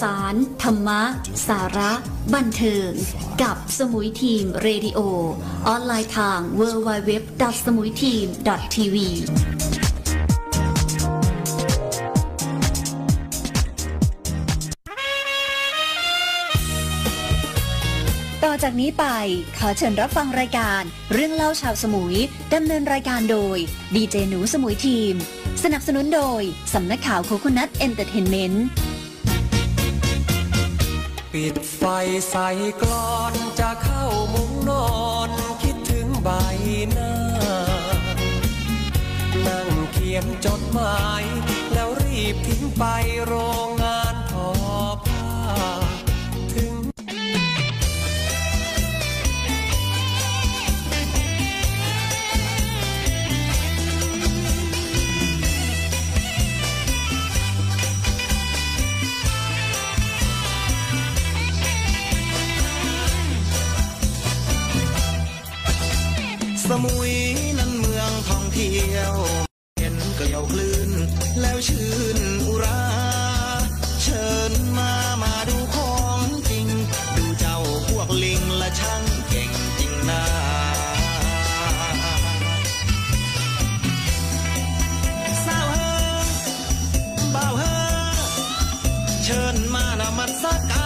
สาร ธรรมะ สาระ บันเทิง กับสมุยทีมเรดิโอ ออนไลน์ทาง w w w s m u i t e a m t v ต่อจากนี้ไปขอเชิญรับฟังรายการ เรื่องเล่าชาวสมุยดำเนินรายการโดย ดีเจหนูสมุยทีม สนับสนุนโดยสำนักข่าว Coconut Entertainment ปิดไฟใสกลอนจะเข้ามุ้งนอนคิดถึงใบหน้า นั่งเขียนจดหมายแล้วรีบทิ้งไปโรงงาน มุยนั้นเมืองท่องเที่ยว เห็นเกลียวคลื่นแล้วชื่นอุรา เชิญมามาดูของจริง ดูเจ้าพวกลิงและช่างเก่งจริงนะสาวเฮอบ่าวเฮอเชิญมานมัสการ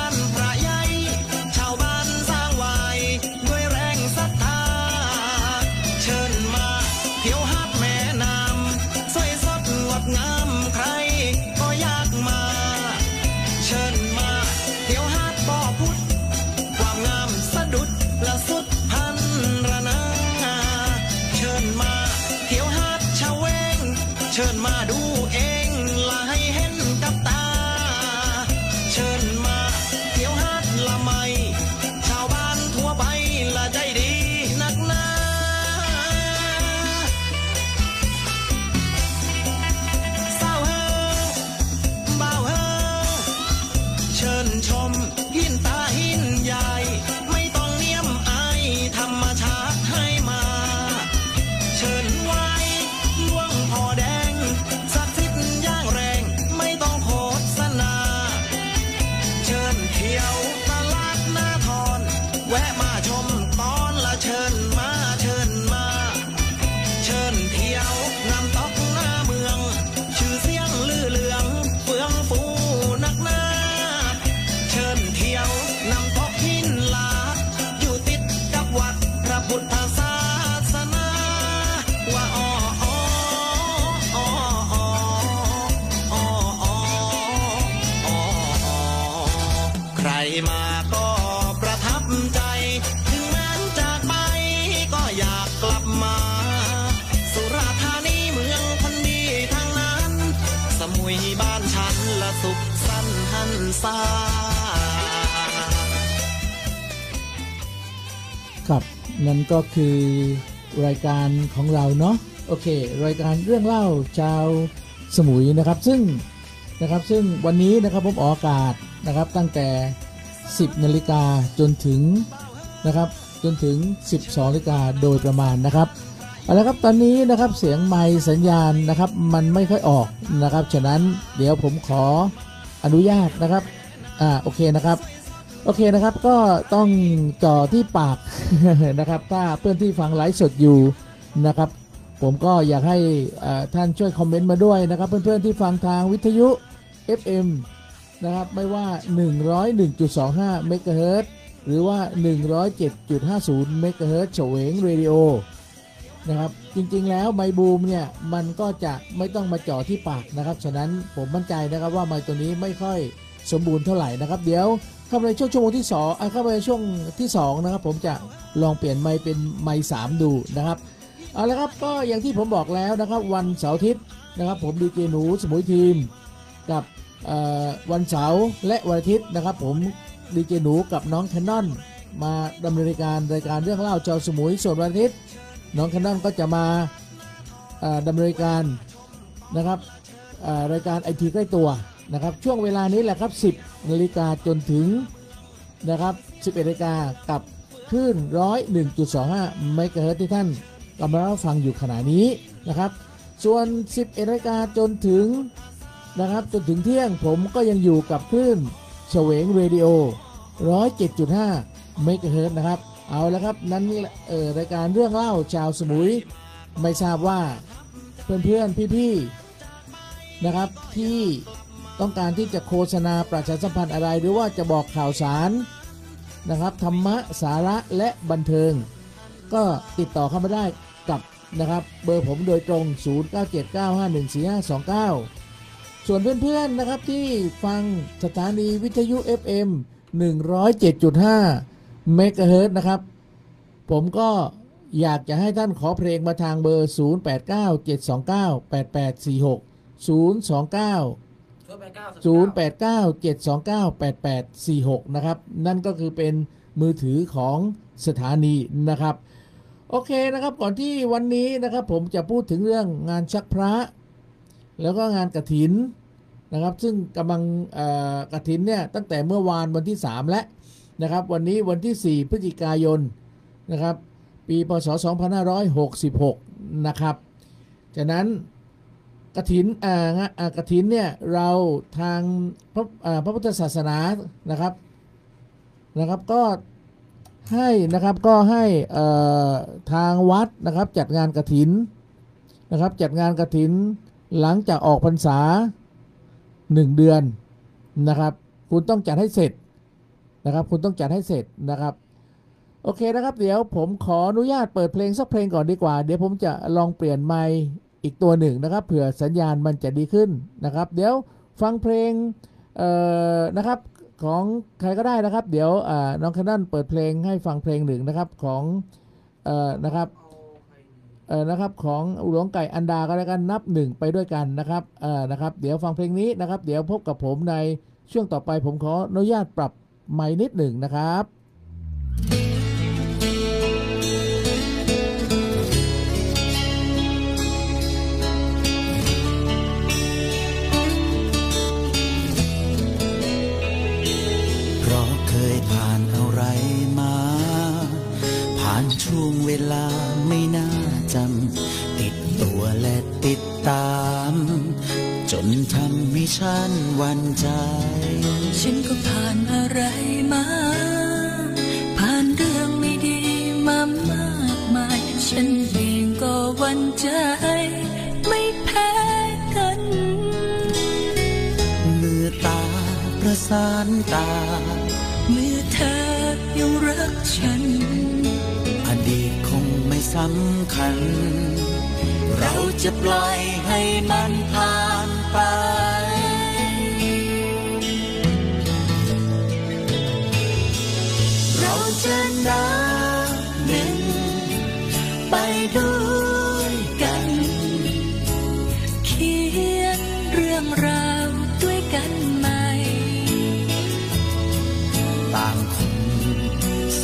รมาก็ประทับใจ ถึงแม้นจากไปก็อยากกลับมา สุราธานีเมืองคนดีทางนั้น สมุยบ้านฉันละสุขสันต์หันษาครับนั่นก็คือรายการของเราเนาะโอเค รายการเรื่องเล่าชาวสมุยนะครับ ซึ่งนะครับซึ่งวันนี้นะครับผมออกอากาศ นะครับตั้งแต่ 10นาฬิกาจนถึงนะครับจนถึง 12นาฬิกาโดยประมาณนะครับเอาละครับตอนนี้นะครับเสียงไมค์สัญญาณนะครับมันไม่ค่อยออกนะครับ ฉะนั้นเดี๋ยวผมขออนุญาตนะครับอ่าโอเคนะครับโอเคนะครับก็ต้องจ่อที่ปากนะครับ ถ้าเพื่อนที่ฟังไลฟ์สดอยู่นะครับ ผมก็อยากให้อ่อท่านช่วยคอมเมนต์มาด้วยนะครับ เพื่อนๆที่ฟังทางวิทยุ FM นะครับไม่ว่า 101.25เมกะเฮิรตหรือว่า 107.50เมกะเฮิรตเฉวงเรดิโอนะครับจริงๆแล้วไมบูมเนี่ยมันก็จะไม่ต้องมาจ่อที่ปากนะครับ ฉะนั้นผมมั่นใจนะครับว่าไมตัวนี้ไม่ค่อยสมบูรณ์เท่าไหร่นะครับ เดี๋ยวเข้าไปในช่วงชั่วโมงที่สองอะเข้าไปในช่วงที่สองนะครับผมจะลองเปลี่ยนไมเป็นไมค์สามดูนะครับเอาละครับก็อย่างที่ผมบอกแล้วนะครับ วันเสาร์อาทิตย์นะครับ ผมดีเจหนูสมุยทีม กับ วันเสาร์และวันอาทิตย์นะครับ ผมดีเจหนูกับน้องแคนนอนมาดำเนินรายการรายการเรื่องเล่าชาวสมุยส่วนวันอาทิตย์น้องแคนนอนก็จะมาดำเนินรายการนะครับรายการไอทีใกล้ตัวนะครับ ช่วงเวลานี้แหละครับ 10นาฬิกาจนถึงนะครับ 11นาฬิกากับคลื่น101.25เมกะเฮิรตซ์ที่ท่านกำลังฟังอยู่ขณะนี้นะครับ ส่วน 11นาฬิกาจนถึง นะครับจนถึงเที่ยงผมก็ยังอยู่กับคลื่นเฉวงเรดิโอ 107.5 เมกะเฮิรตซ์นะครับ เอาแล้วครับ นั้นเออรายการเรื่องเล่าชาวสมุย ไม่ทราบว่าเพื่อนๆ พี่ๆ นะครับที่ต้องการที่จะโฆษณาประชาสัมพันธ์อะไร หรือว่าจะบอกข่าวสารนะครับธรรมะสาระและบันเทิง ก็ติดต่อเข้ามาได้กับนะครับ เบอร์ผมโดยตรง 0979514529 ส่วนเพื่อนๆนะครับที่ฟังสถานีวิทยุ FM 107.5เมกะเฮิรต์นะครับ ผมก็อยากจะให้ท่านขอเพลงมาทางเบอร์ 0897298846 029 0897298846 นะครับ นั่นก็คือเป็นมือถือของสถานีนะครับ โอเคนะครับก่อนที่วันนี้นะครับ ผมจะพูดถึงเรื่องงานชักพระ แล้วก็งานกระถินนะครับ ซึ่งกำลังกระถินเนี่ยตั้งแต่เมื่อวานวันที่ 3 แล้วนะครับ วันนี้วันที่ 4 พฤศจิกายนนะครับ ปีพศ 2566 นะครับจากนั้นกระถินอ่างะกระถินเนี่ยเราทางพระพระพุทธศาสนานะครับนะครับก็ให้นะครับก็ให้เอ่อทางวัดนะครับจัดงานกระถินนะครับจัดงานกระถิน หลังจากออกพรรษา 1 เดือนนะครับ คุณต้องจัดให้เสร็จนะครับ คุณต้องจัดให้เสร็จนะครับ โอเคนะครับ เดี๋ยวผมขออนุญาตเปิดเพลงสักเพลงก่อนดีกว่า เดี๋ยวผมจะลองเปลี่ยนไมค์อีกตัวหนึ่งนะครับ เผื่อสัญญาณมันจะดีขึ้นนะครับ เดี๋ยวฟังเพลงเอ่อนะครับของใครก็ได้นะครับ เดี๋ยวอ่าน้องแคนนอนเปิดเพลงให้ฟังเพลงหนึ่งนะครับของเอ่อนะครับ นะครับของหลวงไก่อันดาก็แล้วกันนับหนึ่งไปด้วยกันนะครับเอ่อนะครับ เดี๋ยวฟังเพลงนี้นะครับ เดี๋ยวพบกับผมในช่วงต่อไปผมขออนุญาตปรับไมค์นิดหนึ่งนะครับเราเคยผ่านอะไรมาผ่านช่วงเวลาไม่น่า จำ ติดตัวและติดตาม จนทำให้ฉันหวันใจ ฉันก็ผ่านอะไรมา ผ่านเรื่องไม่ดีมามากมาย ฉันเองก็หวันใจ ไม่แพ้กันเมื่อตาประสานตาำคัญ เราจะปล่อยให้มันผ่านไปเราจะนับหนึ่งไปด้วยกัน เขียนเรื่องราวด้วยกันใหม่ต่างคน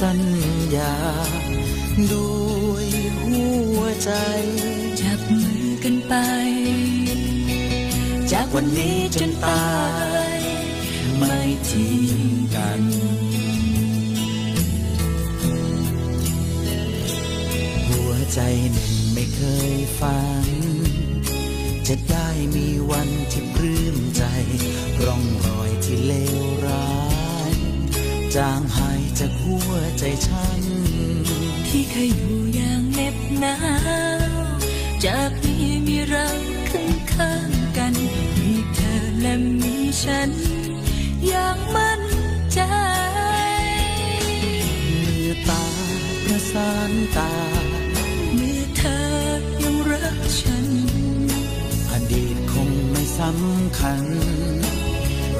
สัญญาด้วยหัว ใจ จับมือกันไป จากวันนี้จนตาย ไม่ทิ้งกันหัวใจหนึ่งไม่เคยฝัน จะได้มีวันที่ปลื้มใจ ร่องรอยที่เลวร้ายจางหายจากหัวใจฉัน ที่เคยอยู่อย่างเหนาวจากนี้มีเราข้างข้างกัน มีเธอและมีฉัน อย่างมั่นใจเมื่อตาประสานตาเมื่อเธอยังรักฉัน อดีตคงไม่สำคัญ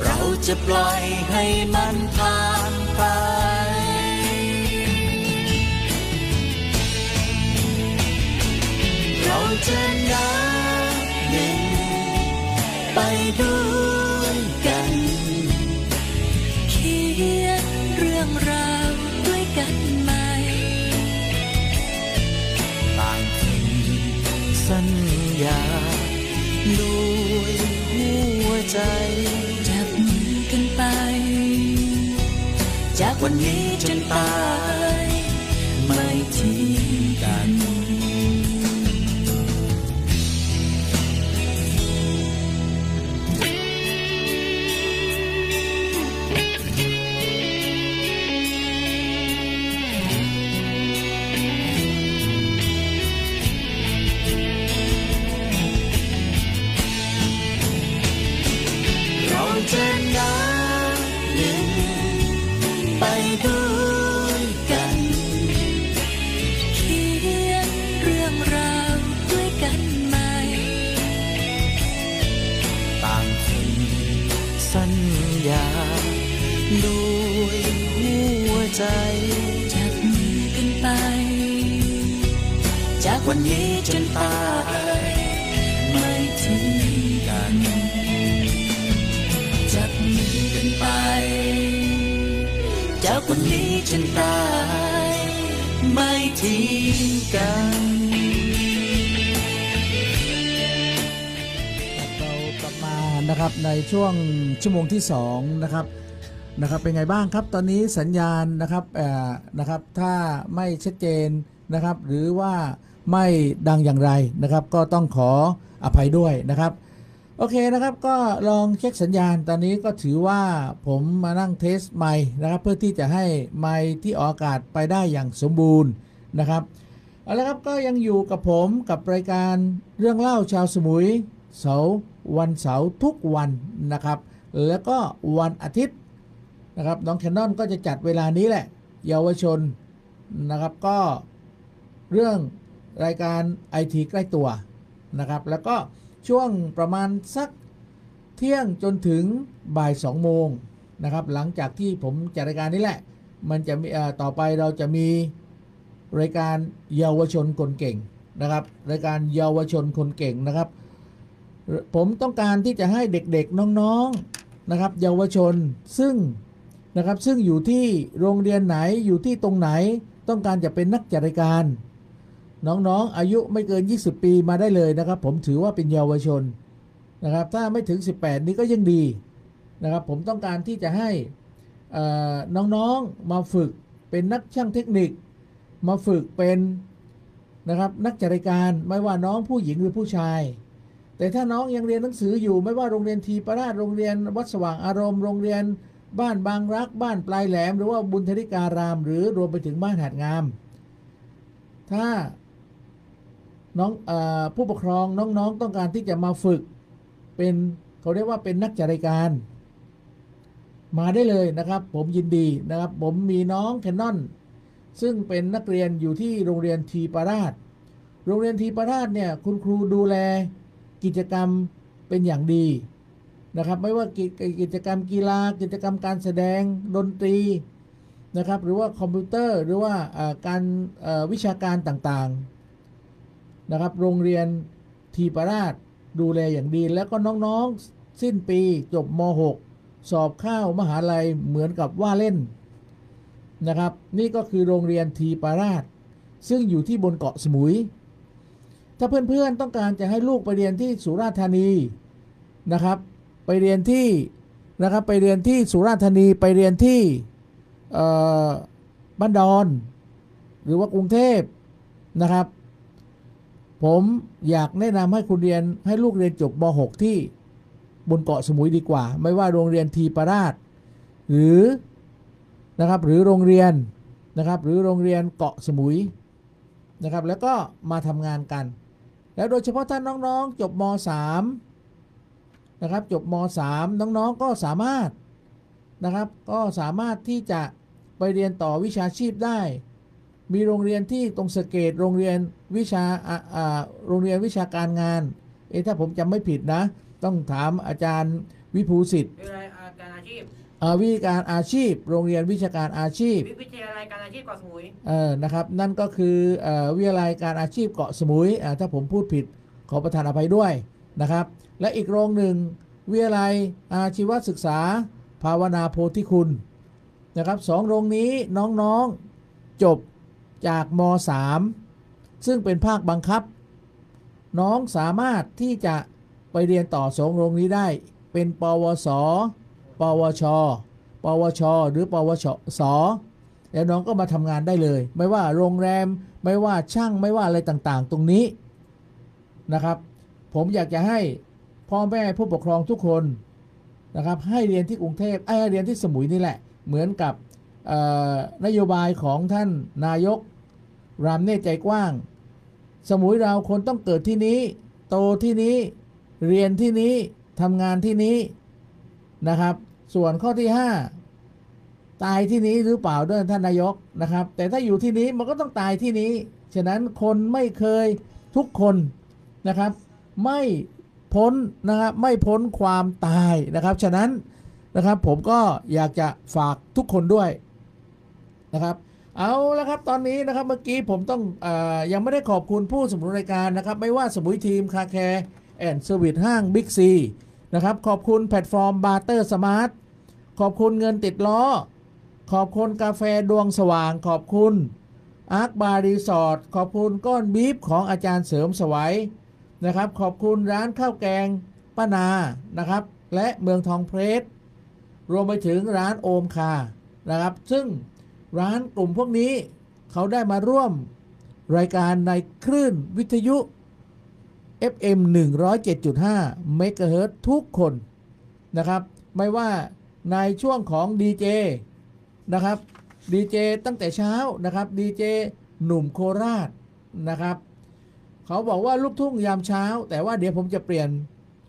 เราจะปล่อยให้มันผ่านไป เราจะนับหนึ่งไปด้วยกัน เขียนเรื่องราวด้วยกันใหม่ต่างคนสัญญาด้วยหัวใจ จับมือกันไป จากวันนี้จนตาย ไม่ทิ้งกัน จากวันนี้จนตายไม่ทิ้งกันจับมือกันไป จากวันนี้จนตายไม่ทิ้งกันเรากลับมานะครับในช่วงชั่วโมงที่2นะครับนะครับเป็นไงบ้างครับตอนนี้สัญญาณนะครับนะครับถ้าไม่ชัดเจนนะครับ หรือว่า ไม่ดังอย่างไรนะครับ ก็ต้องขออภัยด้วยนะครับ โอเคนะครับก็ลองเช็คสัญญาณตอนนี้ก็ถือว่าผมมานั่งเทสไมค์นะครับ เพื่อที่จะให้ไมค์ที่ออกอากาศไปได้อย่างสมบูรณ์นะครับเอาละครับก็ยังอยู่กับผมกับรายการเรื่องเล่าชาวสมุยเสาร์วันเสาร์ทุกวันนะครับ แล้วก็วันอาทิตย์นะครับน้องแคนนอนก็จะจัดเวลานี้แหละ เยาวชนนะครับก็เรื่อง รายการไอทีใกล้ตัวนะครับ แล้วก็ช่วงประมาณสักเที่ยงจนถึงบ่ายสองโมงนะครับ หลังจากที่ผมจัดรายการนี้แหละ มันจะมีต่อไปเราจะมีรายการเยาวชนคนเก่งนะครับ รายการเยาวชนคนเก่งนะครับ ผมต้องการที่จะให้เด็กๆน้องๆนะครับ เยาวชนซึ่งนะครับซึ่งอยู่ที่โรงเรียนไหนอยู่ที่ตรงไหนต้องการจะเป็นนักจัดรายการ น้องๆ อายุไม่เกิน 20 ปีมาได้เลยนะครับ ผมถือว่าเป็นเยาวชนนะครับ ถ้าไม่ถึง 18 นี้ก็ยังดีนะครับ ผมต้องการที่จะให้น้องๆมาฝึกเป็นนักช่างเทคนิค มาฝึกเป็นนะครับนักจัดรายการไม่ว่าน้องผู้หญิงหรือผู้ชาย แต่ถ้าน้องยังเรียนหนังสืออยู่ไม่ว่าโรงเรียนทีประราชโรงเรียนวัดสว่างอารมณ์โรงเรียนบ้านบางรัก บ้านปลายแหลม หรือว่าบุญธริการาม หรือรวมไปถึงบ้านหาดงาม ถ้า น้องอผู้ปกครองน้องๆ ต้องการที่จะมาฝึกเป็นเขาเรียกว่าเป็นนักจัดรายการ มาได้เลยนะครับ ผมยินดีนะครับ ผมมีน้องแคนนอนซึ่งเป็นนักเรียนอยู่ที่โรงเรียนทีปราช โรงเรียนทีปราชเนี่ยคุณครูดูแลกิจกรรมเป็นอย่างดีนะครับ ไม่ว่ากิกิจกรรมกีฬา กิจกรรมการแสดงดนตรีนะครับ หรือว่าคอมพิวเตอร์หรือว่าการวิชาการต่างๆ นะครับ โรงเรียนทีปราชดูแลอย่างดี แล้วก็น้องๆสิ้นปีจบม .6 สอบเข้ามหาลัยเหมือนกับว่าเล่นนะครับ นี่ก็คือโรงเรียนทีปราช ซึ่งอยู่ที่บนเกาะสมุย ถ้าเพื่อนๆต้องการจะให้ลูกไปเรียนที่สุราษฎร์ธานีนะครับ ไปเรียนที่นะครับไปเรียนที่สุราษฎร์ธานีไปเรียนที่บ้านดอน หรือว่ากรุงเทพนะครับ ผมอยากแนะนำให้คุณเรียนให้ลูกเรียนจบม .6 ที่บนเกาะสมุยดีกว่า ไม่ว่าโรงเรียนทีปาราช หรือนะครับหรือโรงเรียนนะครับ หรือโรงเรียนเกาะสมุยนะครับ แล้วก็มาทำงานกัน แล้วโดยเฉพาะท่านน้องๆ จบม .3 นะครับ จบม .3 น้องๆก็สามารถนะครับ ก็สามารถที่จะไปเรียนต่อวิชาชีพได้ มีโรงเรียนที่ตรงสเกตโรงเรียนวิชาอ่าอ่าโรงเรียนวิชาการงาน เอะถ้าผมจำไม่ผิดนะ ต้องถามอาจารย์วิภูสิทธิ์วิทยาลัยการอาชีพอ่าวิชาการอาชีพ โรงเรียนวิชาการอาชีพ วิทยาลัยการอาชีพเกาะสมุยเออนะครับนั่นก็คือเออวิทยาลัยการอาชีพเกาะสมุยอ่าถ้าผมพูดผิดขอประทานอภัยด้วยนะครับ และอีกโรงหนึ่งวิทยาลัยอาชีวศึกษา ภาวนาโพธิคุณนะครับสองโรงนี้น้องๆจบ จากม .3 ซึ่งเป็นภาคบังคับ น้องสามารถที่จะไปเรียนต่อสองโรงนี้ได้ เป็นปวส ปวช ปวช หรือปวชสแล้วน้องก็มาทำงานได้เลย ไม่ว่าโรงแรมไม่ว่าช่างไม่ว่าอะไรต่างๆ ตรงนี้นะครับ ผมอยากจะให้พ่อแม่ผู้ปกครองทุกคนนะครับ ให้เรียนที่กรุงเทพไอ้ยให้เรียนที่สมุยนี่แหละ เหมือนกับ นโยบายของท่านนายก รามเนตใจกว้าง สมุยเราคนต้องเกิดที่นี้ โตที่นี้ เรียนที่นี้ทำงานที่นี้นะครับ ส่วนข้อที่ 5 ตายที่นี้หรือเปล่าด้วยท่านนายกนะครับ แต่ถ้าอยู่ที่นี้มันก็ต้องตายที่นี้ ฉะนั้นคนไม่เคยทุกคนนะครับ ไม่พ้นนะครับไม่พ้นความตายนะครับ ฉะนั้นนะครับผมก็อยากจะฝากทุกคนด้วย นะครับเอาละครับตอนนี้นะครับเมื่อกี้ผมต้องอยังไม่ได้ขอบคุณผู้สนับสนุนรายการนะครับ ไม่ว่าสมุยทีมคาแคร์แอนด์เซอร์วิสห้างบิ๊กซีนะครับขอบคุณแพลตฟอร์มบาร์เตอร์สมาร์ทขอบคุณเงินติดล้อ ขอบคุณกาแฟดวงสว่าง ขอบคุณอาร์คบาร์รีสอร์ทขอบคุณก้อนบีฟของอาจารย์เสริมสวัยนะครับ ขอบคุณร้านข้าวแกงป้านานะครับ และเมืองทองเพรสรวมไปถึงร้านโอมคานะครับ ซึ่ง ร้านกลุ่มพวกนี้ เขาได้มาร่วมรายการในคลื่นวิทยุ FM 107.5เมกะเฮิรตทุกคนนะครับ ไม่ว่าในช่วงของดีเจนะครับดีเจตั้งแต่เช้านะครับดีเจหนุ่มโคราชนะครับ เขาบอกว่าลูกทุ่งยามเช้า แต่ว่าเดี๋ยวผมจะเปลี่ยน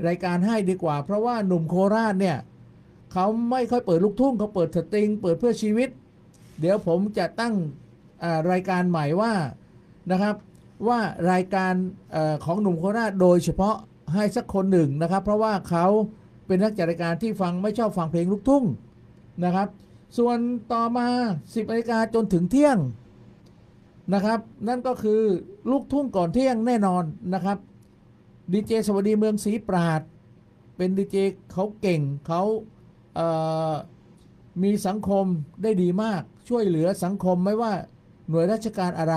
รายการให้ดีกว่า เพราะว่าหนุ่มโคราชเนี่ยเขาไม่ค่อยเปิดลูกทุ่งเขาเปิดสตริง เปิดเพื่อชีวิต เดี๋ยวผมจะตั้งรายการใหม่ว่านะครับว่ารายการอของหนุ่มโคราชโดยเฉพาะให้สักคนหนึ่งนะครับ เพราะว่าเขาเป็นนักจัดรายการที่ฟังไม่ชอบฟังเพลงลูกทุ่งนะครับ ส่วนต่อมา 10นาฬิกาจนถึงเที่ยงนะครับ นั่นก็คือลูกทุ่งก่อนเที่ยงแน่นอนนะครับดีเจสวัสดีเมืองศรีปราด เป็นดีเจเขาเก่งเขาเมีสังคมได้ดีมาก ช่วยเหลือสังคมไม่ว่าหน่วยราชการอะไร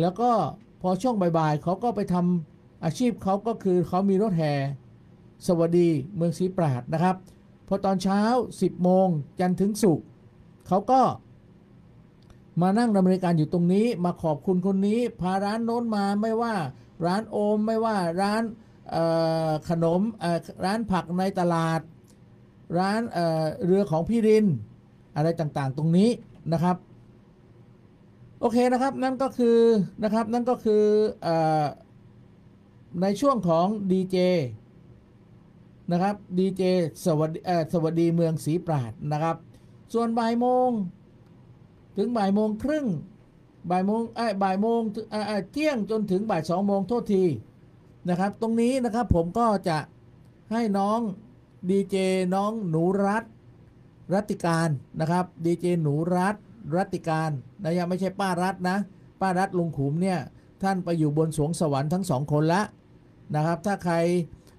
แล้วก็พอช่วงบ่ายๆเขาก็ไปทำอาชีพเขาก็คือเขามีรถแห่สวัสดีเมืองศรีปราดนะครับ พอตอนเช้า 10 โมงจันถึงศุกเขาก็มานั่งดำเนินการอยู่ตรงนี้ มาขอบคุณคนนี้ พาร้านโน้นมาไม่ว่าร้านโอมไม่ว่าร้านขนมร้านผักในตลาด ร้านเอ่อเรือของพี่ริน อะไรต่างๆ ตรงนี้นะครับ โอเคนะครับนั่นก็คือนะครับนั่นก็คือเออในช่วงของดีเจนะครับดีเจสวัสดีเอ่อสวัสดีเมืองศรีปราดนะครับ ส่วนบ่ายโมง ถึงบ่ายโมงครึ่งบ่ายโมงไอ้บ่ายโมงเอ่อเที่ยงจนถึงบ่ายสองโมงโทษทีนะครับ ตรงนี้นะครับผมก็จะให้น้อง ดีเจน้องหนูรัตรัติการนะครับดีเจหนูรัตรัติการนะยังไม่ใช่ป้ารัตนะ ป้ารัตลุงขุมเนี่ยท่านไปอยู่บนสวงสวรรค์ทั้งสองคนละนะครับ ถ้าใคร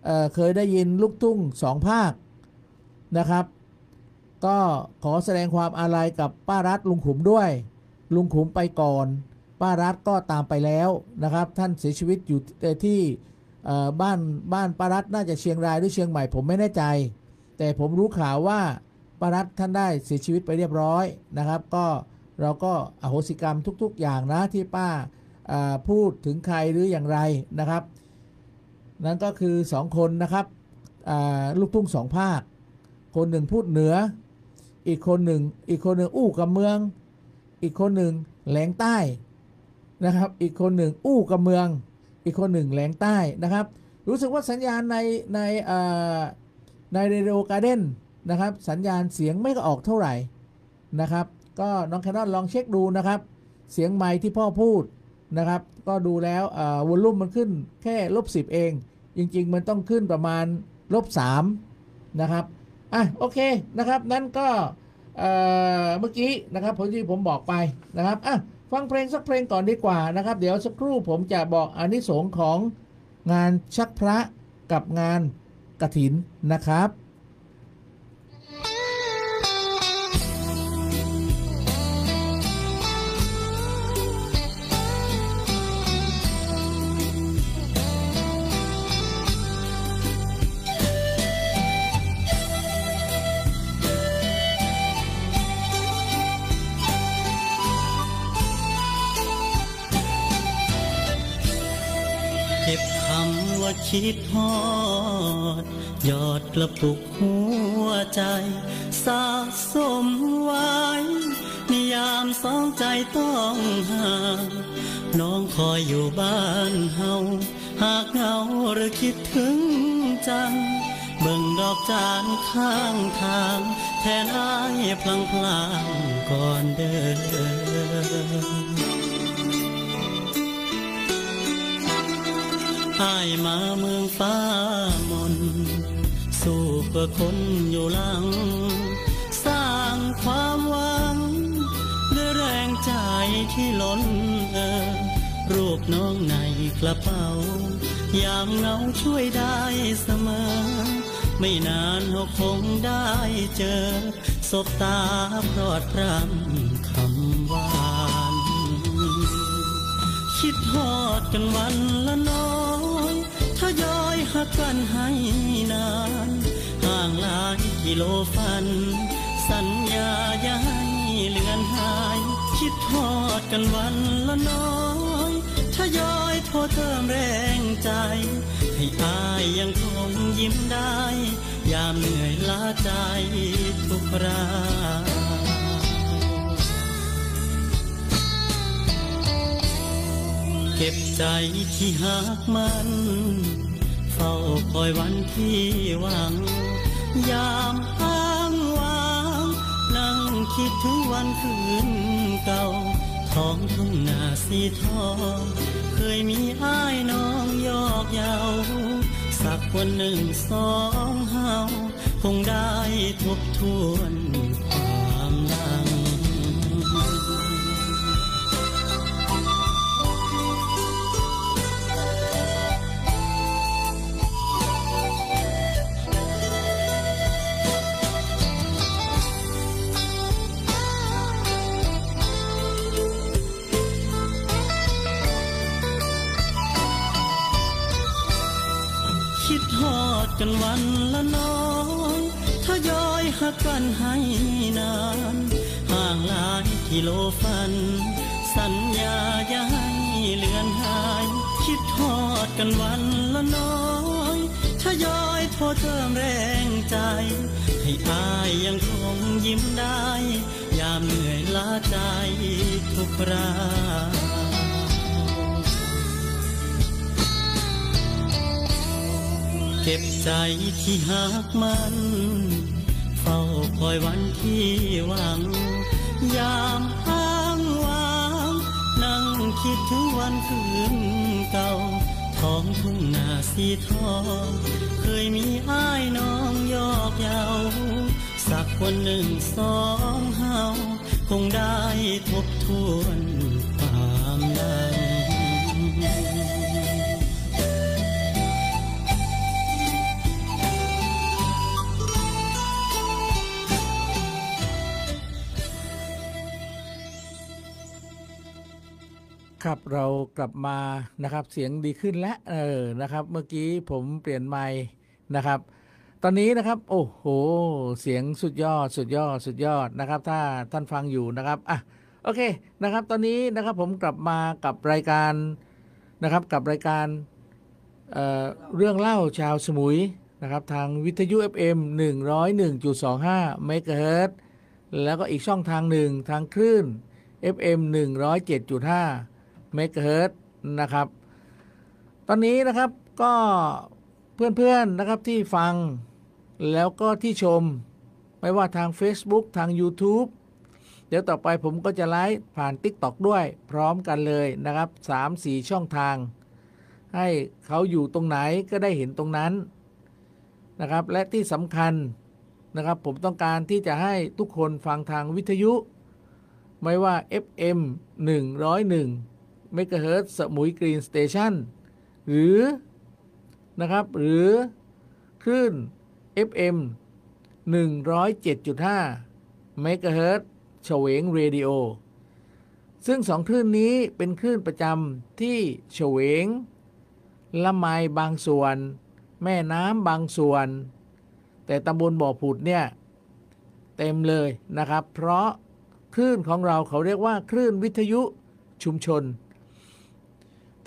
เเคยได้ยินลูกทุ่งสองภาคนะครับ ก็ขอแสดงความอาลัยกับป้ารัตลุงขุมด้วย ลุงขุมไปก่อน ป้ารัตก็ตามไปแล้วนะครับ ท่านเสียชีวิตอยู่ที่เอ่ บ้านบ้านปารัตน่าจะเชียงรายหรือเชียงใหม่ผมไม่แน่ใจ แต่ผมรู้ข่าวว่าปารัตท่านได้เสียชีวิตไปเรียบร้อยนะครับ ก็เราก็อโหสิกรรมทุก ๆ อย่างนะที่ป้าพูดถึงใครหรืออย่างไรนะครับ นั่นก็คือสองคนนะครับลูกทุ่งสองภาค คนหนึ่งพูดเหนือ อีกคนหนึ่งอีกคนหนึ่งอู้กับเมือง อีกคนหนึ่งแหลงใต้นะครับ อีกคนหนึ่งอู้กับเมือง อีกคนหนึ่งแหลงใต้นะครับ รู้สึกว่าสัญญาณในในในเรดิโอการ์เด้นนะครับ สัญญาณเสียงไม่ก็ออกเท่าไหร่นะครับ ก็น้องแคนนอนลองเช็คดูนะครับ เสียงไมค์ที่พ่อพูดนะครับ ก็ดูแล้ววอลลุ่มมันขึ้นแค่ลบสิบเอง จริง ๆ มันต้องขึ้นประมาณลบสามนะครับ อะ โอเคนะครับ นั่นก็เมื่อกี้นะครับผมที่ผมบอกไปนะครับ อะ ฟังเพลงสักเพลงก่อนดีกว่านะครับ เดี๋ยวสักครู่ผมจะบอกอานิสงส์ของงานชักพระกับงานกระถินนะครับ คิดฮอดยอดกระปุกหัวใจ สะสมไว้นิยามสองใจต้องห่างน้องคอยอยู่บ้านเฮา หากเหงาหรือคิดถึงจัง เบิ่งดอกจานข้างทาง แทนอายพลังพลางก่อนเดิน อายมาเมืองฟ้ามน สู้เพื่อคนอยู่หลัง สร้างความหวังด้วยแรงใจที่ล้นเออรูปน้องในกระเป๋ายามเหงาช่วยได้เสมอ ไม่นานเราคงได้เจอ สบตาพรอดพรำคำหวาน คิดฮอดกันวันละน้อ อยหักกันให้นาน ห่างหลายกิโลฟัน สัญญาอย่าให้เลือนหาย คิดทอดกันวันละน้อยทยอยโทรเติมแรงใจ ให้อายยังคงยิ้มได้ ยามเหนื่อยล้าใจทุกคราเก็บใจที่หักมัน เฝ้าคอยวันที่หวัง ยามอ้างว้าง นั่งคิดถึงวันคืนเก่า ท้องทุ่งนาสีทองเคยมีอ้ายน้องยอกเยาสักวันหนึ่งสองเฮาคงได้ทบทวน พักกันให้นานห่างหลายกิโลฟัน สัญญาอย่าให้เลือนหาย คิดฮอดกันวันละน้อยทยอยโทรเติมแรงใจ ให้อายยังคงยิ้มได้ ยามเหนื่อยล้าใจทุกคราเก็บใจที่หักมัน อยวันที่หวัง ยามอ้างวาง นั่งคิดถึงวันคืนเก่าท้องทุ่งนาสีทอง เคยมีอ้ายน้องยอกเยาสักวันหนึ่งสองเฮาคงได้ทบทวน ครับเรากลับมานะครับเสียงดีขึ้นแล้วเออนะครับ เมื่อกี้ผมเปลี่ยนไมค์นะครับ ตอนนี้นะครับ โอ้โห เสียงสุดยอดสุดยอดสุดยอดนะครับ ถ้าท่านฟังอยู่นะครับอะโอเคนะครับ ตอนนี้นะครับผมกลับมากับรายการนะครับกับรายการเเรื่องเล่าชาวสมุยนะครับ ทางวิทยุ FM 101.25เมกะเฮิรตแล้วก็อีกช่องทางหนึ่งทางคลื่น FM 107.5 เมกะเฮิรตซ์นะครับ ตอนนี้นะครับก็เพื่อนๆนะครับที่ฟังแล้วก็ที่ชม ไม่ว่าทาง Facebook ทาง YouTube เดี๋ยวต่อไปผมก็จะไลฟ์ผ่าน TikTok ด้วยพร้อมกันเลยนะครับ 3-4 ช่องทาง ให้เขาอยู่ตรงไหนก็ได้เห็นตรงนั้นนะครับ และที่สำคัญนะครับผมต้องการที่จะให้ทุกคนฟังทางวิทยุ ไม่ว่า FM 101 เมกะเฮิรตซ์สมุย Green Station หรือนะครับหรือคลื่น FM 107.5เมกะเฮิรตซ์เฉวงเรดิโอซึ่งสองคลื่นนี้เป็นคลื่นประจำที่เฉวง ละไมบางส่วน แม่น้ำบางส่วน แต่ตำบลบ่อผุดเนี่ย เต็มเลยนะครับ เพราะคลื่นของเราเขาเรียกว่าคลื่นวิทยุชุมชน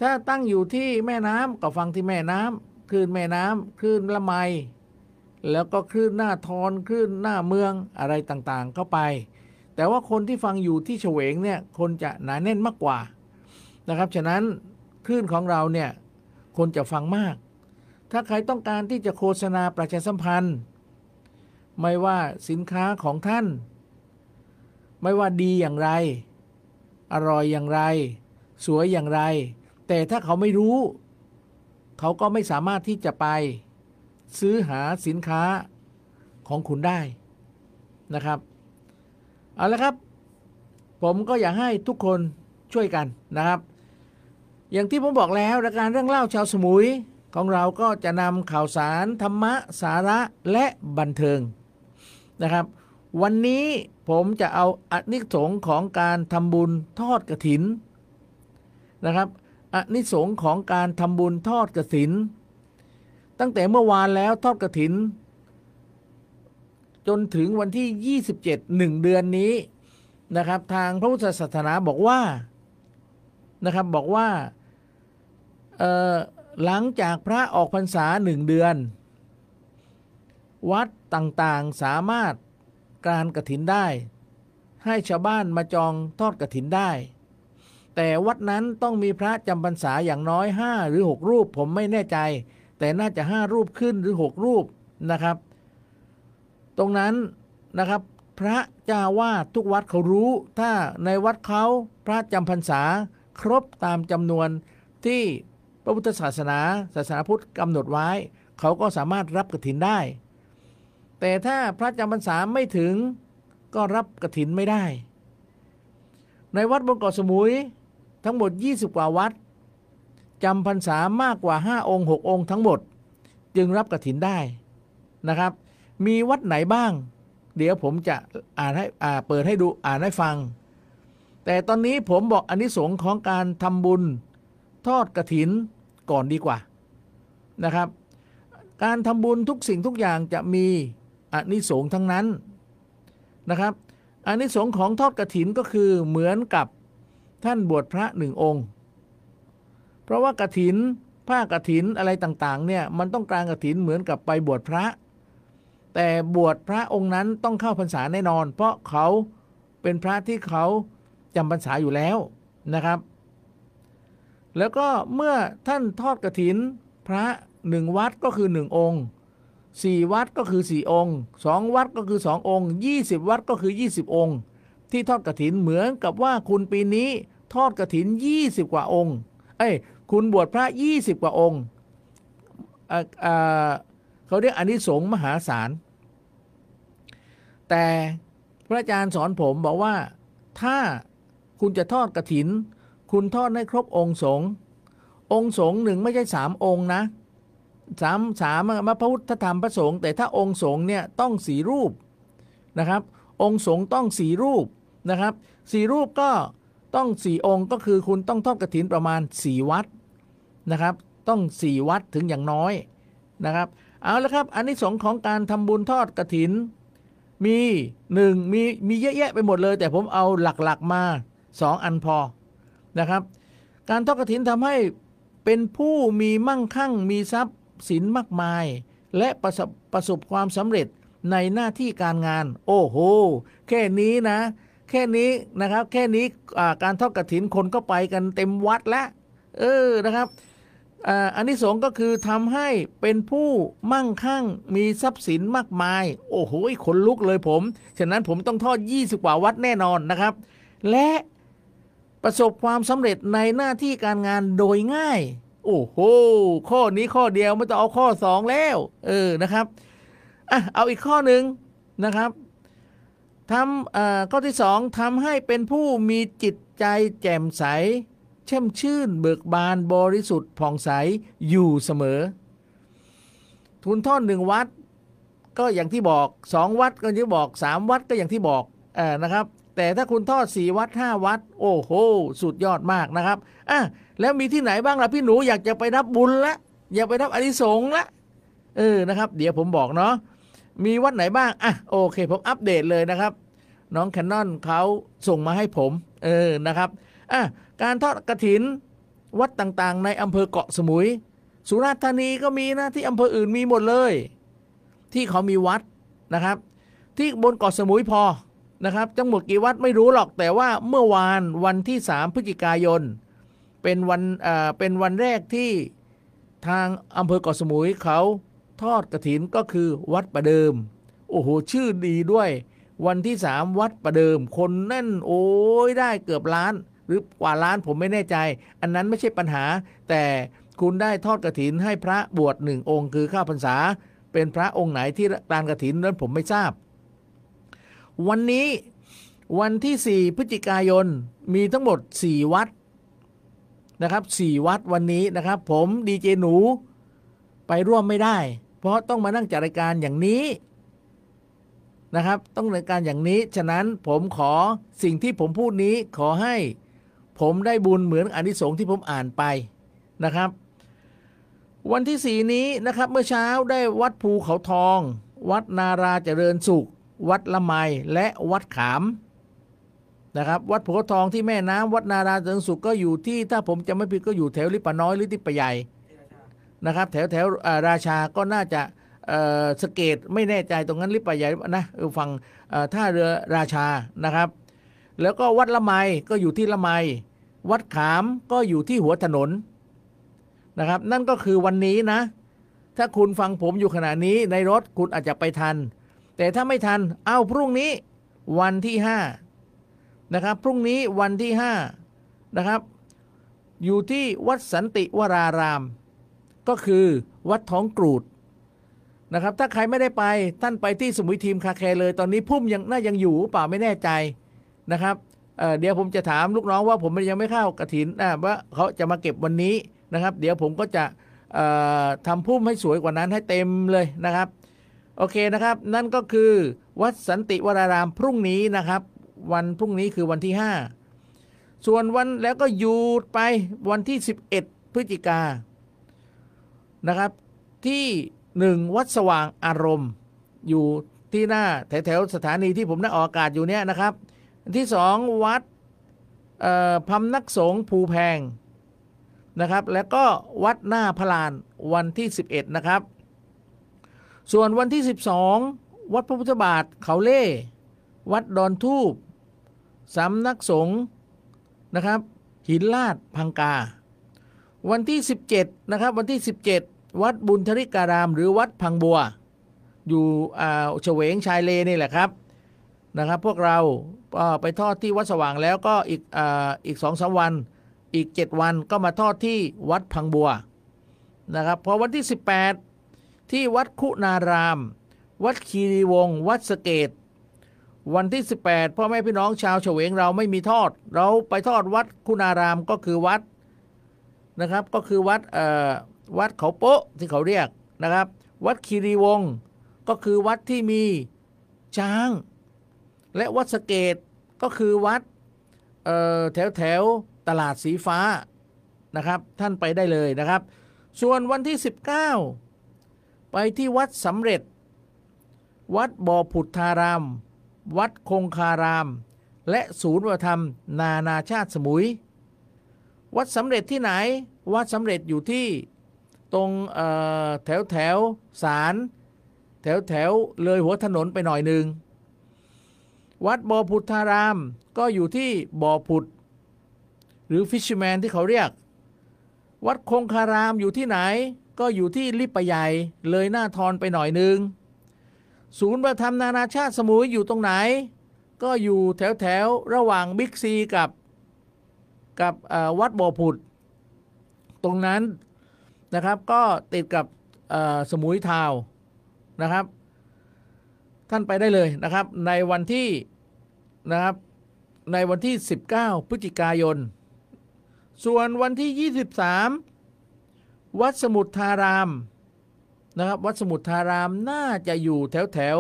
ถ้าตั้งอยู่ที่แม่น้ำก็ฟังที่แม่น้ำคลื่นแม่น้ำคลื่นละไม แล้วก็คลื่นหน้าทอนคลื่นหน้าเมืองอะไรต่างๆ เข้าไป แต่ว่าคนที่ฟังอยู่ที่เฉวงเนี่ยคนจะหนาแน่นมากกว่านะครับ ฉะนั้นคลื่นของเราเนี่ยคนจะฟังมาก ถ้าใครต้องการที่จะโฆษณาประชาสัมพันธ์ ไม่ว่าสินค้าของท่าน ไม่ว่าดีอย่างไร อร่อยอย่างไร สวยอย่างไร แต่ถ้าเขาไม่รู้ เขาก็ไม่สามารถที่จะไปซื้อหาสินค้าของคุณได้นะครับ เอาละครับ ผมก็อยากให้ทุกคนช่วยกันนะครับ อย่างที่ผมบอกแล้วรายการเรื่องเล่าชาวสมุยของเราก็จะนำข่าวสารธรรมะสาระและบันเทิงนะครับ วันนี้ผมจะเอาอนิสงส์ของการทำบุญทอดกระถินนะครับ อนิสงของการทำบุญทอดกระถิน ตั้งแต่เมื่อวานแล้วทอดกระถิน จนถึงวันที่ 27 1เดือนนี้นะครับ ทางพระพุทธศาสนาบอกว่านะครับบอกว่าหลังจากพระออกพรรษาหนึ่งเดือน วัดต่างๆสามารถการกระถินได้ ให้ชาวบ้านมาจองทอดกระถินได้ แต่วัดนั้นต้องมีพระจำพรรษาอย่างน้อย 5 หรือ 6 รูปผมไม่แน่ใจ แต่น่าจะ 5 รูปขึ้นหรือ 6 รูปนะครับ ตรงนั้นนะครับ พระเจ้าวาดทุกวัดเขารู้ ถ้าในวัดเขาพระจำพรรษาครบตามจำนวนที่พระพุทธศาสนา ศาสนาพุทธกำหนดไว้ เขาก็สามารถรับกระถินได้ แต่ถ้าพระจำพรรษาไม่ถึงก็รับกระถินไม่ได้ ในวัดบนเกาะสมุย ทั้งหมด 20 กว่าวัดจำพรรษามากกว่า 5 องค์ 6 องค์ทั้งหมด จึงรับกระถินได้นะครับ มีวัดไหนบ้าง เดี๋ยวผมจะอ่านให้อ่าเปิดให้ดูอ่านให้ฟัง แต่ตอนนี้ผมบอกอนนิสงส์ของการทำบุญทอดกระถินก่อนดีกว่านะครับ การทำบุญทุกสิ่งทุกอย่างจะมีอนนิสงส์ทั้งนั้นนะครับอนนิสงส์ของทอดกระถินก็คือเหมือนกับ ท่านบวชพระหนึ่งองค์ เพราะว่ากระถินผ้ากระถินอะไรต่างๆ เนี่ยมันต้องการกระถินเหมือนกับไปบวชพระ แต่บวชพระองค์นั้นต้องเข้าพรรษาแน่นอน เพราะเขาเป็นพระที่เขาจำพรรษาอยู่แล้วนะครับ แล้วก็เมื่อท่านทอดกระถินพระหนึ่งวัดก็คือหนึ่งองค์สี่วัดก็คือสี่องค์สองวัดก็คือสององค์ยี่สิบวัดก็คือยี่สิบองค์ ที่ทอดกระถินเหมือนกับว่าคุณปีนี้ทอดกระถินยี่สิบกว่าองค์ เอ้ย คุณบวชพระยี่สิบกว่าองค์เขาเรียกอนิสงส์มหาศาล แต่พระอาจารย์สอนผมบอกว่าถ้าคุณจะทอดกระถิน คุณทอดให้ครบองค์สงฆ์องค์สงฆ์หนึ่งไม่ใช่สามองค์นะสามสามมาพระพุทธธรรมพระสงฆ์แต่ถ้าองค์สงฆ์เนี่ยต้องสีรูปนะครับ องค์สงฆ์ต้องสีรูป นะครับสี่รูปก็ต้องสี่องค์ก็คือคุณต้องทอดกระถินประมาณสี่วัดนะครับ ต้องสี่วัดถึงอย่างน้อยนะครับ เอาละครับอันนี้สงของการทำบุญทอดกระถิน มีหนึ่งมีมีเยอะแยะไปหมดเลย แต่ผมเอาหลักๆมาสองอันพอนะครับ การทอดกระถินทำให้เป็นผู้มีมั่งคั่งมีทรัพย์สินมากมาย และประสบประสบความสำเร็จในหน้าที่การงาน โอ้โห แค่นี้นะ แค่นี้นะครับ แค่นี้การทอดกระถินคนก็ไปกันเต็มวัดแล้วเออนะครับอันที่สองก็คือทำให้เป็นผู้มั่งคั่งมีทรัพย์สินมากมาย โอ้โหขนลุกเลยผม ฉะนั้นผมต้องทอด 20 กว่าวัดแน่นอนนะครับ และประสบความสำเร็จในหน้าที่การงานโดยง่าย โอ้โห ข้อนี้ข้อเดียวไม่ต้องเอาข้อสองแล้ว เออนะครับอะเอาอีกข้อหนึ่งนะครับ ทำข้อที่สองทำให้เป็นผู้มีจิตใจแจ่มใสแช่มชื่นเบิกบานบริสุทธิ์ผ่องใสอยู่เสมอ ทุนทอดหนึ่งวัดก็อย่างที่บอกสองวัดก็อย่างที่บอกสามวัดก็อย่างที่บอกอนะครับ แต่ถ้าคุณทอดสี่วัดห้าวัด โอ้โห สุดยอดมากนะครับอะแล้วมีที่ไหนบ้างล่ะพี่หนูอยากจะไปรับบุญละอยากไปรับอานิสงละเออนะครับ เดี๋ยวผมบอกเนาะ มีวัดไหนบ้าง อะ โอเค ผมอัปเดตเลยนะครับ น้องแคนนอนเขาส่งมาให้ผม เออนะครับอะการทอดกระถิน วัดต่างๆ ในอำเภอเกาะสมุย สุราษฎร์ธานีก็มีนะที่อำเภออื่นมีหมดเลย ที่เขามีวัดนะครับ ที่บนเกาะสมุยพอนะครับจังหมดกี่วัดไม่รู้หรอกแต่ว่าเมื่อวานวันที่ 3 พฤศจิกายน เป็นวันเอ่อเป็นวันแรกที่ทางอำเภอเกาะสมุยเขา ทอดกระถินก็คือวัดประเดิม โอ้โห ชื่อดีด้วย วันที่สามวัดประเดิม คนแน่นโอ้ยได้เกือบล้าน หรือกว่าล้านผมไม่แน่ใจ อันนั้นไม่ใช่ปัญหา แต่คุณได้ทอดกระถินให้พระบวชหนึ่งองค์คือข้าพรรษา เป็นพระองค์ไหนที่การกระถินนั้นผมไม่ทราบ วันนี้วันที่ 4 พฤศจิกายนมีทั้งหมด 4 วัดนะครับ 4 วัดวันนี้นะครับ ผมดีเจหนูไปร่วมไม่ได้ เพราะต้องมานั่งจัดรายการอย่างนี้นะครับ ต้องรายการอย่างนี้ ฉะนั้นผมขอสิ่งที่ผมพูดนี้ขอให้ผมได้บุญเหมือนอนิสงส์ที่ผมอ่านไปนะครับ วันที่สีนี้นะครับเมื่อเช้าได้วัดภูเขาทอง วัดนาราเจริญสุข วัดละไมและวัดขามนะครับวัดภูเขาทองที่แม่น้ำวัดนาราเจริญสุขก็อยู่ที่ถ้าผมจำไม่ผิดก็อยู่แถวลิปะน้อยหรือที่ปะใหญ่ นะครับ แถวแถวราชาก็น่าจะสเกตไม่แน่ใจตรงนั้นลิปใหญ่นะฝั่งท่าเรือราชานะครับ แล้วก็วัดละไมก็อยู่ที่ละไม วัดขามก็อยู่ที่หัวถนนนะครับ นั่นก็คือวันนี้นะ ถ้าคุณฟังผมอยู่ขณะนี้ในรถคุณอาจจะไปทัน แต่ถ้าไม่ทันเอาพรุ่งนี้วันที่5นะครับพรุ่งนี้วันที่5นะครับอยู่ที่วัดสันติวราราม ก็คือวัดท้องกรูดนะครับ ถ้าใครไม่ได้ไปท่านไปที่สมุยทีมคาแคร์เลย ตอนนี้พุ่มยังน่ายังอยู่เปล่าไม่แน่ใจนะครับเเดี๋ยวผมจะถามลูกน้องว่าผมยังไม่เข้ากระถินนะว่าเขาจะมาเก็บวันนี้นะครับ เดี๋ยวผมก็จะเอ่อทำพุ่มให้สวยกว่านั้นให้เต็มเลยนะครับ โอเคนะครับ นั่นก็คือวัดสันติวรารามพรุ่งนี้นะครับ วันพรุ่งนี้คือวันที่ 5 ส่วนวันแล้วก็หยุดไปวันที่ 11 พฤศจิกา นะครับ ที่หนึ่งวัดสว่างอารมณ์ อยู่ที่หน้าแถวๆสถานีที่ผมนั่งออกอากาศอยู่เนี่ยนะครับ ที่สองวัดพำนักสงฆ์ภูแพงนะครับ แล้วก็วัดหน้าพลานวันที่ 11 นะครับ ส่วนวันที่ 12 วัดพระพุทธบาทเขาเล่ วัดดอนทูบสำนักสงฆ์นะครับ หินลาดพังกา วันที่ 17 นะครับ วันที่ 17 วัดบุญธริการาม หรือวัดพังบัว อยู่อ่าเฉวงชายเลนี่แหละครับนะครับ พวกเราไปทอดที่วัดสว่างแล้วก็อีกอ่าอีกสองสามวัน อีก 7 วันก็มาทอดที่วัดพังบัวนะครับพอวันที่ 18 ที่วัดคุณาราม วัดคีรีวง วัดสะเกต วันที่ 18พ่อแม่พี่น้องชาวเฉวงเราไม่มีทอด เราไปทอดวัดคุณารามก็คือวัด นะครับ ก็คือวัดเอ่อวัดเขาโป๊ะที่เขาเรียกนะครับ วัดคีรีวงศ์ก็คือวัดที่มีช้าง และวัดสเกตก็คือวัดเอ่อแถวแถวตลาดสีฟ้านะครับ ท่านไปได้เลยนะครับ ส่วนวันที่ 19 ไปที่วัดสำเร็จ วัดบ่อผุดทาราม วัดคงคาราม และศูนย์วัฒนธรรม นานาชาติสมุย วัดสำเร็จที่ไหน วัดสำเร็จอยู่ที่ตรงแถวแถวสารแถวแถวเลยหัวถนนไปหน่อยหนึ่งวัดบ่อผุดทารามก็อยู่ที่บ่อผุด หรือฟิชแมนที่เขาเรียก วัดคงคารามอยู่ที่ไหน ก็อยู่ที่ลิปะใหญ่เลยหน้าทอนไปหน่อยหนึ่งศูนย์ประธรรมนานาชาติสมุยอยู่ตรงไหน ก็อยู่แถวแถวระหว่างบิ๊กซีกับ กับวัดบ่อผุด ตรงนั้นนะครับ ก็ติดกับสมุยทาวนะครับ ท่านไปได้เลยนะครับ ในวันที่นะครับในวันที่ 19 พฤศจิกายน ส่วนวันที่ 23 วัดสมุทรารามนะครับวัดสมุทรารามน่าจะอยู่แถวแถว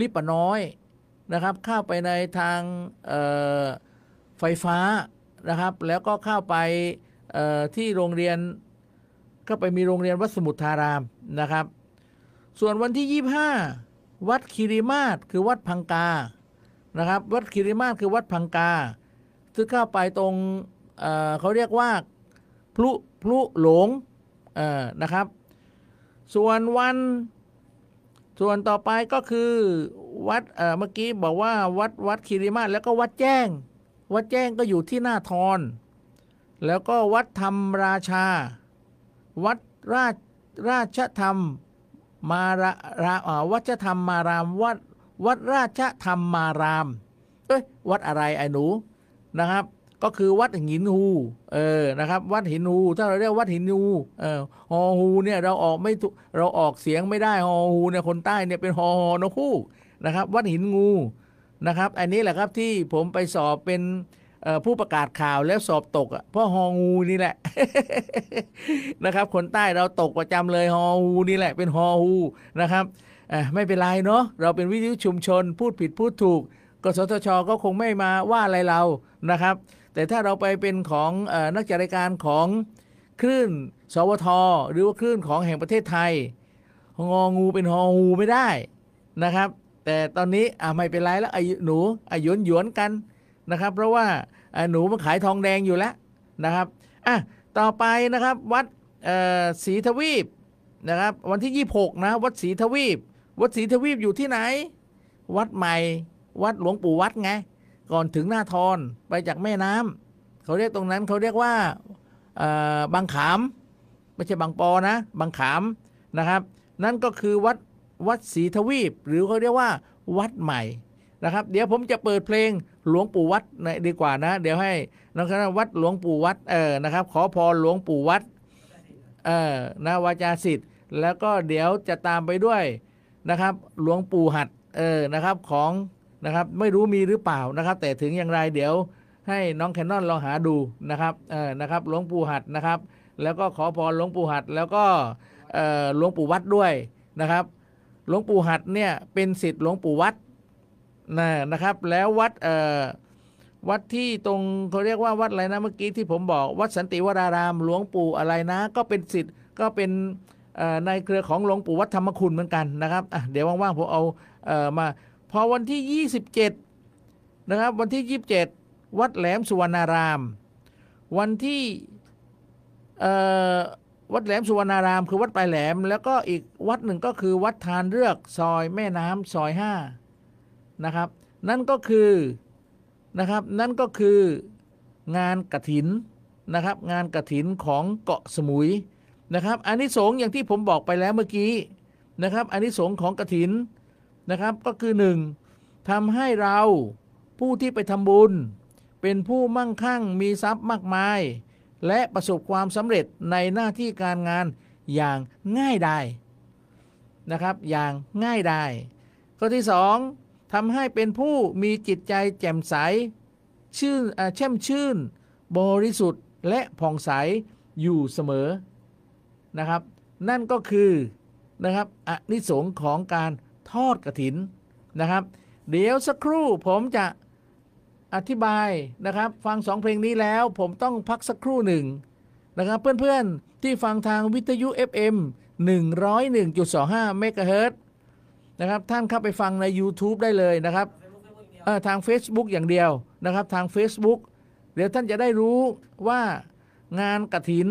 ลิปะน้อยนะครับ เข้าไปในทางไฟฟ้า นะครับ แล้วก็เข้าไปที่โรงเรียนก็ไปมีโรงเรียนวัดสมุทรารามนะครับ ส่วนวันที่ 25 วัดคิริมาศคือวัดพังกานะครับ วัดคิริมาศคือวัดพังกาซึ่งเข้าไปตรงเเขาเรียกว่าพลุพลุหลงนะครับ ส่วนวันส่วนต่อไปก็คือวัดเเมื่อกี้บอกว่าวัดวัดคิริมาศแล้วก็วัดแจ้ง วัดแจ้งก็อยู่ที่หน้าทอน แล้วก็วัดธรรมราชา วัดราชราชธรรมมาระราอ่าวัดธรรมมาราม วัดวัดราชธรรมมาราม เอ้ยวัดอะไรไอ้หนูนะครับ ก็คือวัดหินฮูเออนะครับ วัดหินฮูถ้าเราเรียกวัดหินฮูเออฮอฮูเนี่ยเราออกไม่เราออกเสียงไม่ได้ฮอฮูเนี่ยคนใต้เนี่ยเป็นฮอฮอนกฮูกนะครับ วัดหินงู นะครับ อันนี้แหละครับที่ผมไปสอบเป็นผู้ประกาศข่าวแล้วสอบตกอะเพราะฮองูนี่แหละนะครับ คนใต้เราตกประจำเลยฮอฮูนี่แหละเป็นฮอฮูนะครับไม่เป็นไรเนาะเราเป็นวิทยุชุมชน พูดผิดพูดถูกกสทชก็คงไม่มาว่าอะไรเรานะครับ แต่ถ้าเราไปเป็นของอนักจัดรายการของคลื่น สวท หรือว่าคลื่นของแห่งประเทศไทยงองูเป็นฮองูไม่ได้นะครับ แต่ตอนนี้อะไม่เป็นไรแล้วไอ้หนูไอ้หยวนหยวนกันนะครับ เพราะว่าอะหนูมันขายทองแดงอยู่แล้วนะครับอะต่อไปนะครับวัดศรีทวีปนะครับ วันที่ 26 นะ วัดศรีทวีป วัดศรีทวีปอยู่ที่ไหน วัดใหม่ วัดหลวงปู่วัดไง ก่อนถึงหน้าทอนไปจากแม่น้ำเขาเรียกตรงนั้นเขาเรียกว่าบางขาม ไม่ใช่บางปอนะ บางขามนะครับ นั่นก็คือวัด วัดศรีทวีป หรือเขาเรียกว่าวัดใหม่นะครับ เดี๋ยวผมจะเปิดเพลงหลวงปู่วัดหน่อยดีกว่านะ เดี๋ยวให้นะครับวัดหลวงปู่วัดเออนะครับ ขอพรหลวงปู่วัดเออนะวาจาสิทธิ์ แล้วก็เดี๋ยวจะตามไปด้วยนะครับ หลวงปู่หัดเออนะครับของนะครับไม่รู้มีหรือเปล่านะครับ แต่ถึงอย่างไรเดี๋ยวให้น้องแคนนอนลองหาดูนะครับเออนะครับหลวงปู่หัดนะครับ แล้วก็ขอพรหลวงปู่หัดแล้วก็เอ่อหลวงปู่วัดด้วยนะครับ หลวงปู่หัดเนี่ยเป็นศิษย์หลวงปู่วัดนะนะครับ แล้ววัดเอ่อวัดที่ตรงเขาเรียกว่าวัดอะไรนะเมื่อกี้ที่ผมบอกวัดสันติวรารามหลวงปู่อะไรนะ ก็เป็นศิษย์ก็เป็นเอ่อในเครือของหลวงปู่วัดธรรมคุณเหมือนกันนะครับอะเดี๋ยวว่างๆผมเอาเอ่อมาพอวันที่ 27 นะครับ วันที่ 27 วัดแหลมสุวรรณาราม วันที่เอ่อ วัดแหลมสุวรรณารามคือวัดปลายแหลม แล้วก็อีกวัดหนึ่งก็คือวัดทานเลือกซอยแม่น้ำซอย5นะครับ นั่นก็คือนะครับนั่นก็คืองานกระถินนะครับ งานกระถินของเกาะสมุยนะครับอันนี้สงอย่างที่ผมบอกไปแล้วเมื่อกี้นะครับอันนี้สงของกระถินนะครับก็คือหนึ่งทำให้เราผู้ที่ไปทำบุญ เป็นผู้มั่งคั่งมีทรัพย์มากมาย และประสบความสำเร็จในหน้าที่การงานอย่างง่ายดายนะครับ อย่างง่ายดายข้อที่สองทำให้เป็นผู้มีจิตใจแจ่มใส ชื่นแช่มชื่น บริสุทธิ์และผ่องใสอยู่เสมอนะครับ นั่นก็คือนะครับอนิสงส์ของการทอดกระถินนะครับ เดี๋ยวสักครู่ผมจะ อธิบายนะครับ ฟังสองเพลงนี้แล้วผมต้องพักสักครู่หนึ่งนะครับ เพื่อนๆ ที่ฟังทางวิทยุ FM 101.25เมกะเฮิรตนะครับ ท่านเข้าไปฟังใน YouTube ได้เลยนะครับทาง Facebook อย่างเดียวนะครับทาง Facebook เดี๋ยวท่านจะได้รู้ว่างานกระถิน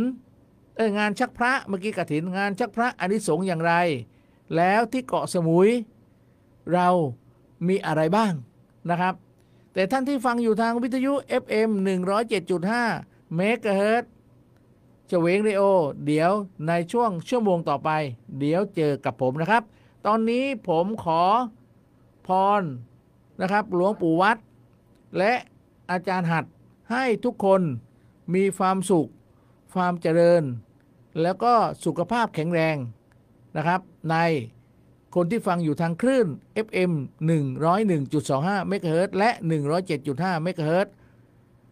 เอองานชักพระเมื่อกี้กระถินงานชักพระอานิสงส์อย่างไร แล้วที่เกาะสมุย เรามีอะไรบ้างนะครับ แต่ท่านที่ฟังอยู่ทางวิทยุ FM 107.5เมกะเฮิรตซ์เฉวงเรโอ เดี๋ยวในช่วงชั่วโมงต่อไป เดี๋ยวเจอกับผมนะครับ ตอนนี้ผมขอพรนะครับ หลวงปู่วัด และอาจารย์หัดให้ทุกคนมีความสุข ความเจริญ แล้วก็สุขภาพแข็งแรงนะครับ ใน คนที่ฟังอยู่ทางคลื่น FM 101.25เมกะเฮิรตซ์และ 107.5เมกะเฮิรตซ์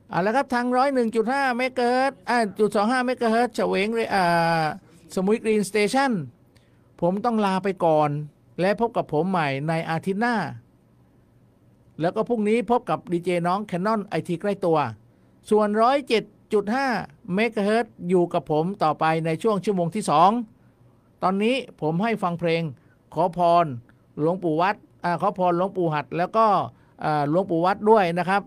เอาละครับทาง 101.5เมกะเฮิรตซ์อ่าจุด25เมกะเฮิรตซ์เฉวงเลยอ่าสมุย Green Stationผมต้องลาไปก่อน และพบกับผมใหม่ในอาทิตย์หน้า แล้วก็พรุ่งนี้พบกับดีเจน้องแคนนอนไอทีใกล้ตัว ส่วน 107.5เมกะเฮิรตซ์อยู่กับผมต่อไปในช่วงชั่วโมงที่ 2 ตอนนี้ผมให้ฟังเพลง ขอพรหลวงปู่วัดอขอพรหลวงปู่หัด แล้วก็หลวงปู่วัดด้วยนะครับ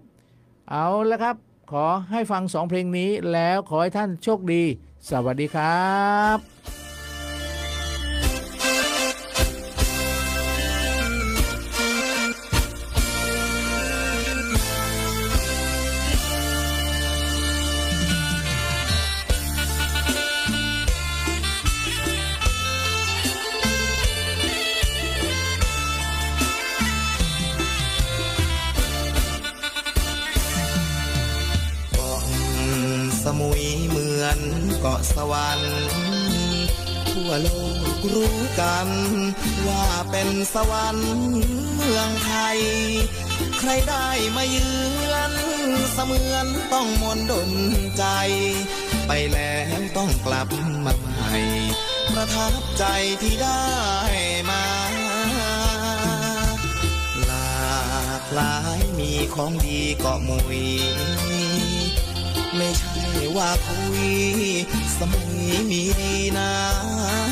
เอาละครับ ขอให้ฟังสองเพลงนี้แล้วขอให้ท่านโชคดี สวัสดีครับ สวรรค์เมืองไทย ใครได้มาเยือนเสมือนต้องมนดนใจ ไปแล้วต้องกลับมาใหม่ประทับใจที่ได้มา หลากหลายมีของดีเกาะมุย ไม่ใช่ว่าคุย สมุยมีดีนานา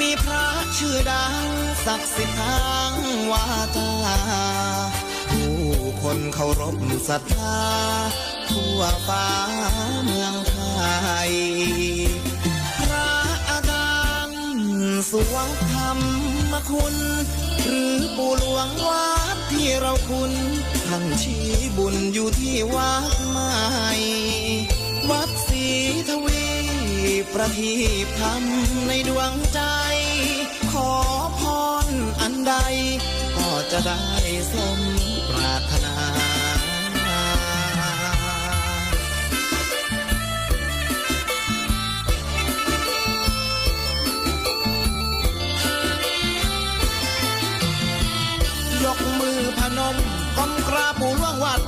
มีพระชื่อดังศักดิ์สิทธิ์ทางวาจาผู้คนเคารพศรัทธาทั่วฟ้าเมืองไทย พระอาจารย์สวงธรรมคุณ หรือปู่หลวงวัดที่เราคุณท่านชี้บุญอยู่ที่วัดใหม่วัดศรีทวีประทีปธรรมในดวงใจ ขอพรอันใด ก็จะได้สมปรารถนายกมือพนมก้มกราบปู่หลวงวัด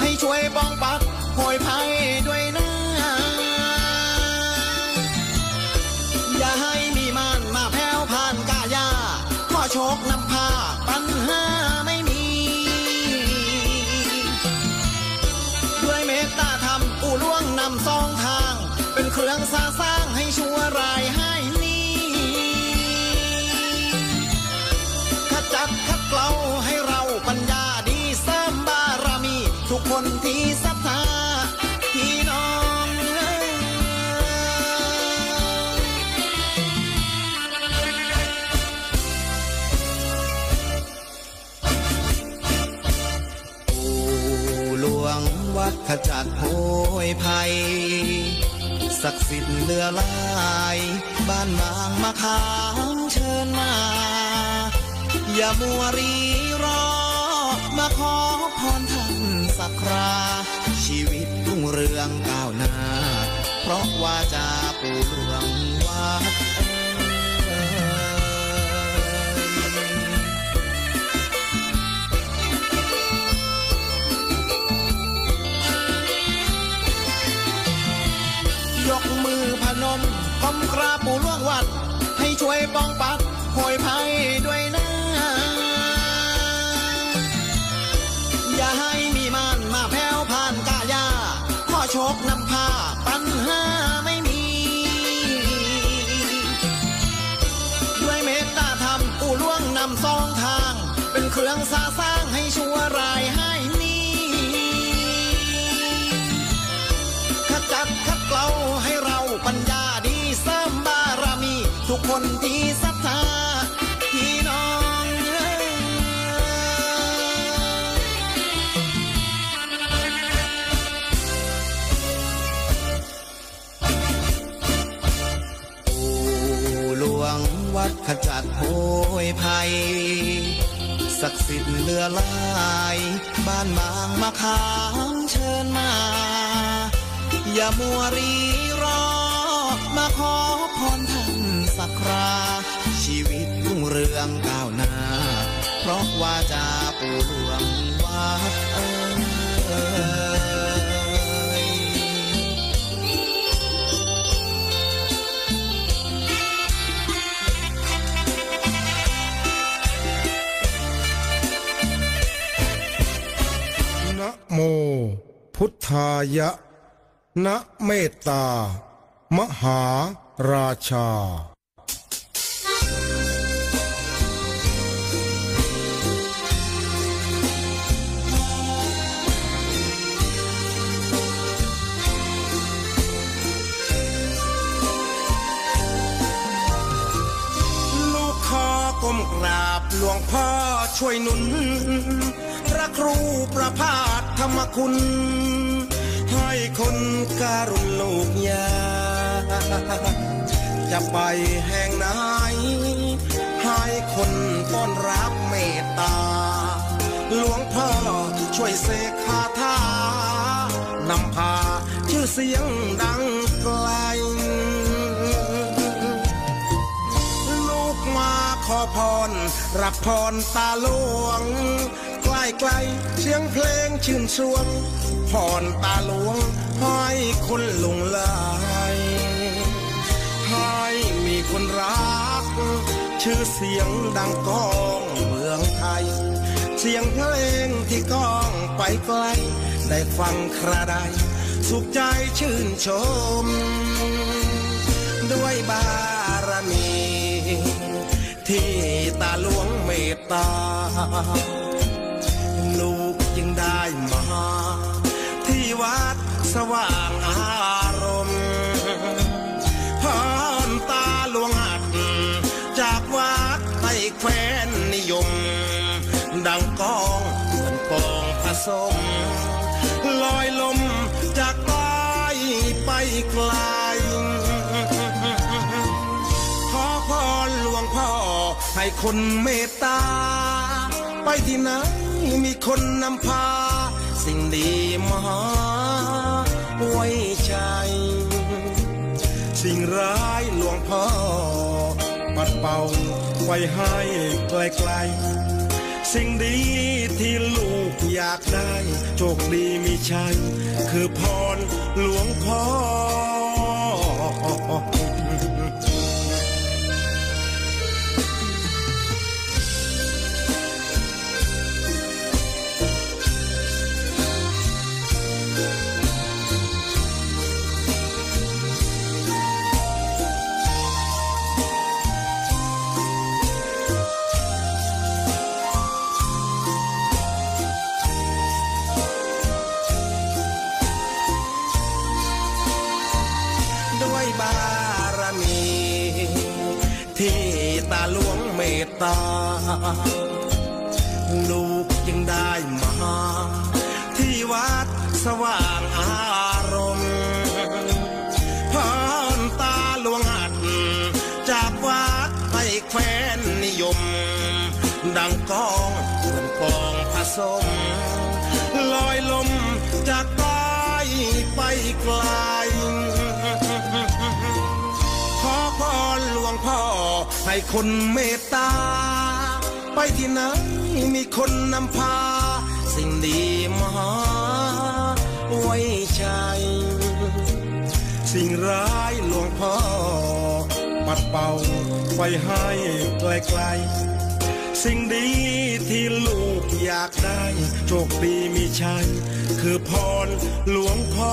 ให้ช่วยป้องปัดโหยภัยด้วยนะ สร้างสร้างให้ชั่วรายให้หนี้ขจัดขัดเกลาให้เราปัญญาดีเสริมบารมี ทุกคนที่ศรัทธาพี่น้องเอ้ยปู่หลวงวัดขจัดโพยภัย ศักดิ์สิทธิ์เหลือหลาย บ้านบางมะขามเชิญมา อย่ามัวรีรอ มาขอพรท่านสักครา ชีวิตรุ่งเรืองก้าวหน้า เพราะว่าจะปูหลวงวัด กราบปู่หลวงวัด ให้ช่วยป้องปัดโหยภัยด้วยนะอย่าให้มีมานมาแพ้วผ่านกายาขอโชคนำพาปัญหาไม่มี ด้วยเมตตาธรรมปู่หลวงนำสองทาง เป็นเครื่องสาสร้างให้ชั่วราย คนที่ศรัทธาพี่น้องเอ้ยปู่หลวงวัดขจัดโพยภัย ศักดิ์สิทธิ์เหลือหลาย บ้านบางมะขามเชิญมา อย่ามัวรีรอมาขอ สักครา ชีวิตรุ่งเรืองก้าวหน้า เพราะว่าจาปู่หลวงวัดเอ่ยนะโม พุทธายะ นะเมตตามหาราชา พ่อช่วยหนุน พระครูประพาสธรรมคุณ ให้คนการุณลูกยา จะไปแห่งไหน ให้คนต้อนรับเมตตา หลวงพ่อช่วยเสกคาถานำพาชื่อเสียงดังไกล พร รับพรตาหลวง ใกล้ใกล้เสียงเพลงชื่นสวงพรตาหลวง ให้คนหลงไหลให้มีคนรัก ชื่อเสียงดังก้องเมืองไทย เสียงเพลงที่ก้องไปไกล ได้ฟังคราใดสุขใจชื่นชม ด้วยบา ที่ตาหลวงเมตตา ลูกจึงได้มา ที่วัดสว่างอารมณ์พรตาหลวงหัด จากวัดไปแควนนิยม ดังกองเหมือนกองผสมลอยลมจากใต้ไปไกล ให้คนเมตตา ไปที่ไหนมีคนนำพา สิ่งดีมาไว้ใจ สิ่งร้ายหลวงพ่อ ปัดเป่าไว้ให้ไกลๆสิ่งดีที่ลูกอยากได้ โชคดีมีชัย คือพรหลวงพ่อ ไกลขอพรหลวงพ่อ ให้คนเมตตา ไปที่ไหนมีคนนำพา สิ่งดีมาไว้ใจ สิ่งร้ายหลวงพ่อ ปัดเป่าไปให้ไกลๆสิ่งดีที่ลูกอยากได้ โชคดีมีชัย คือพรหลวงพ่อ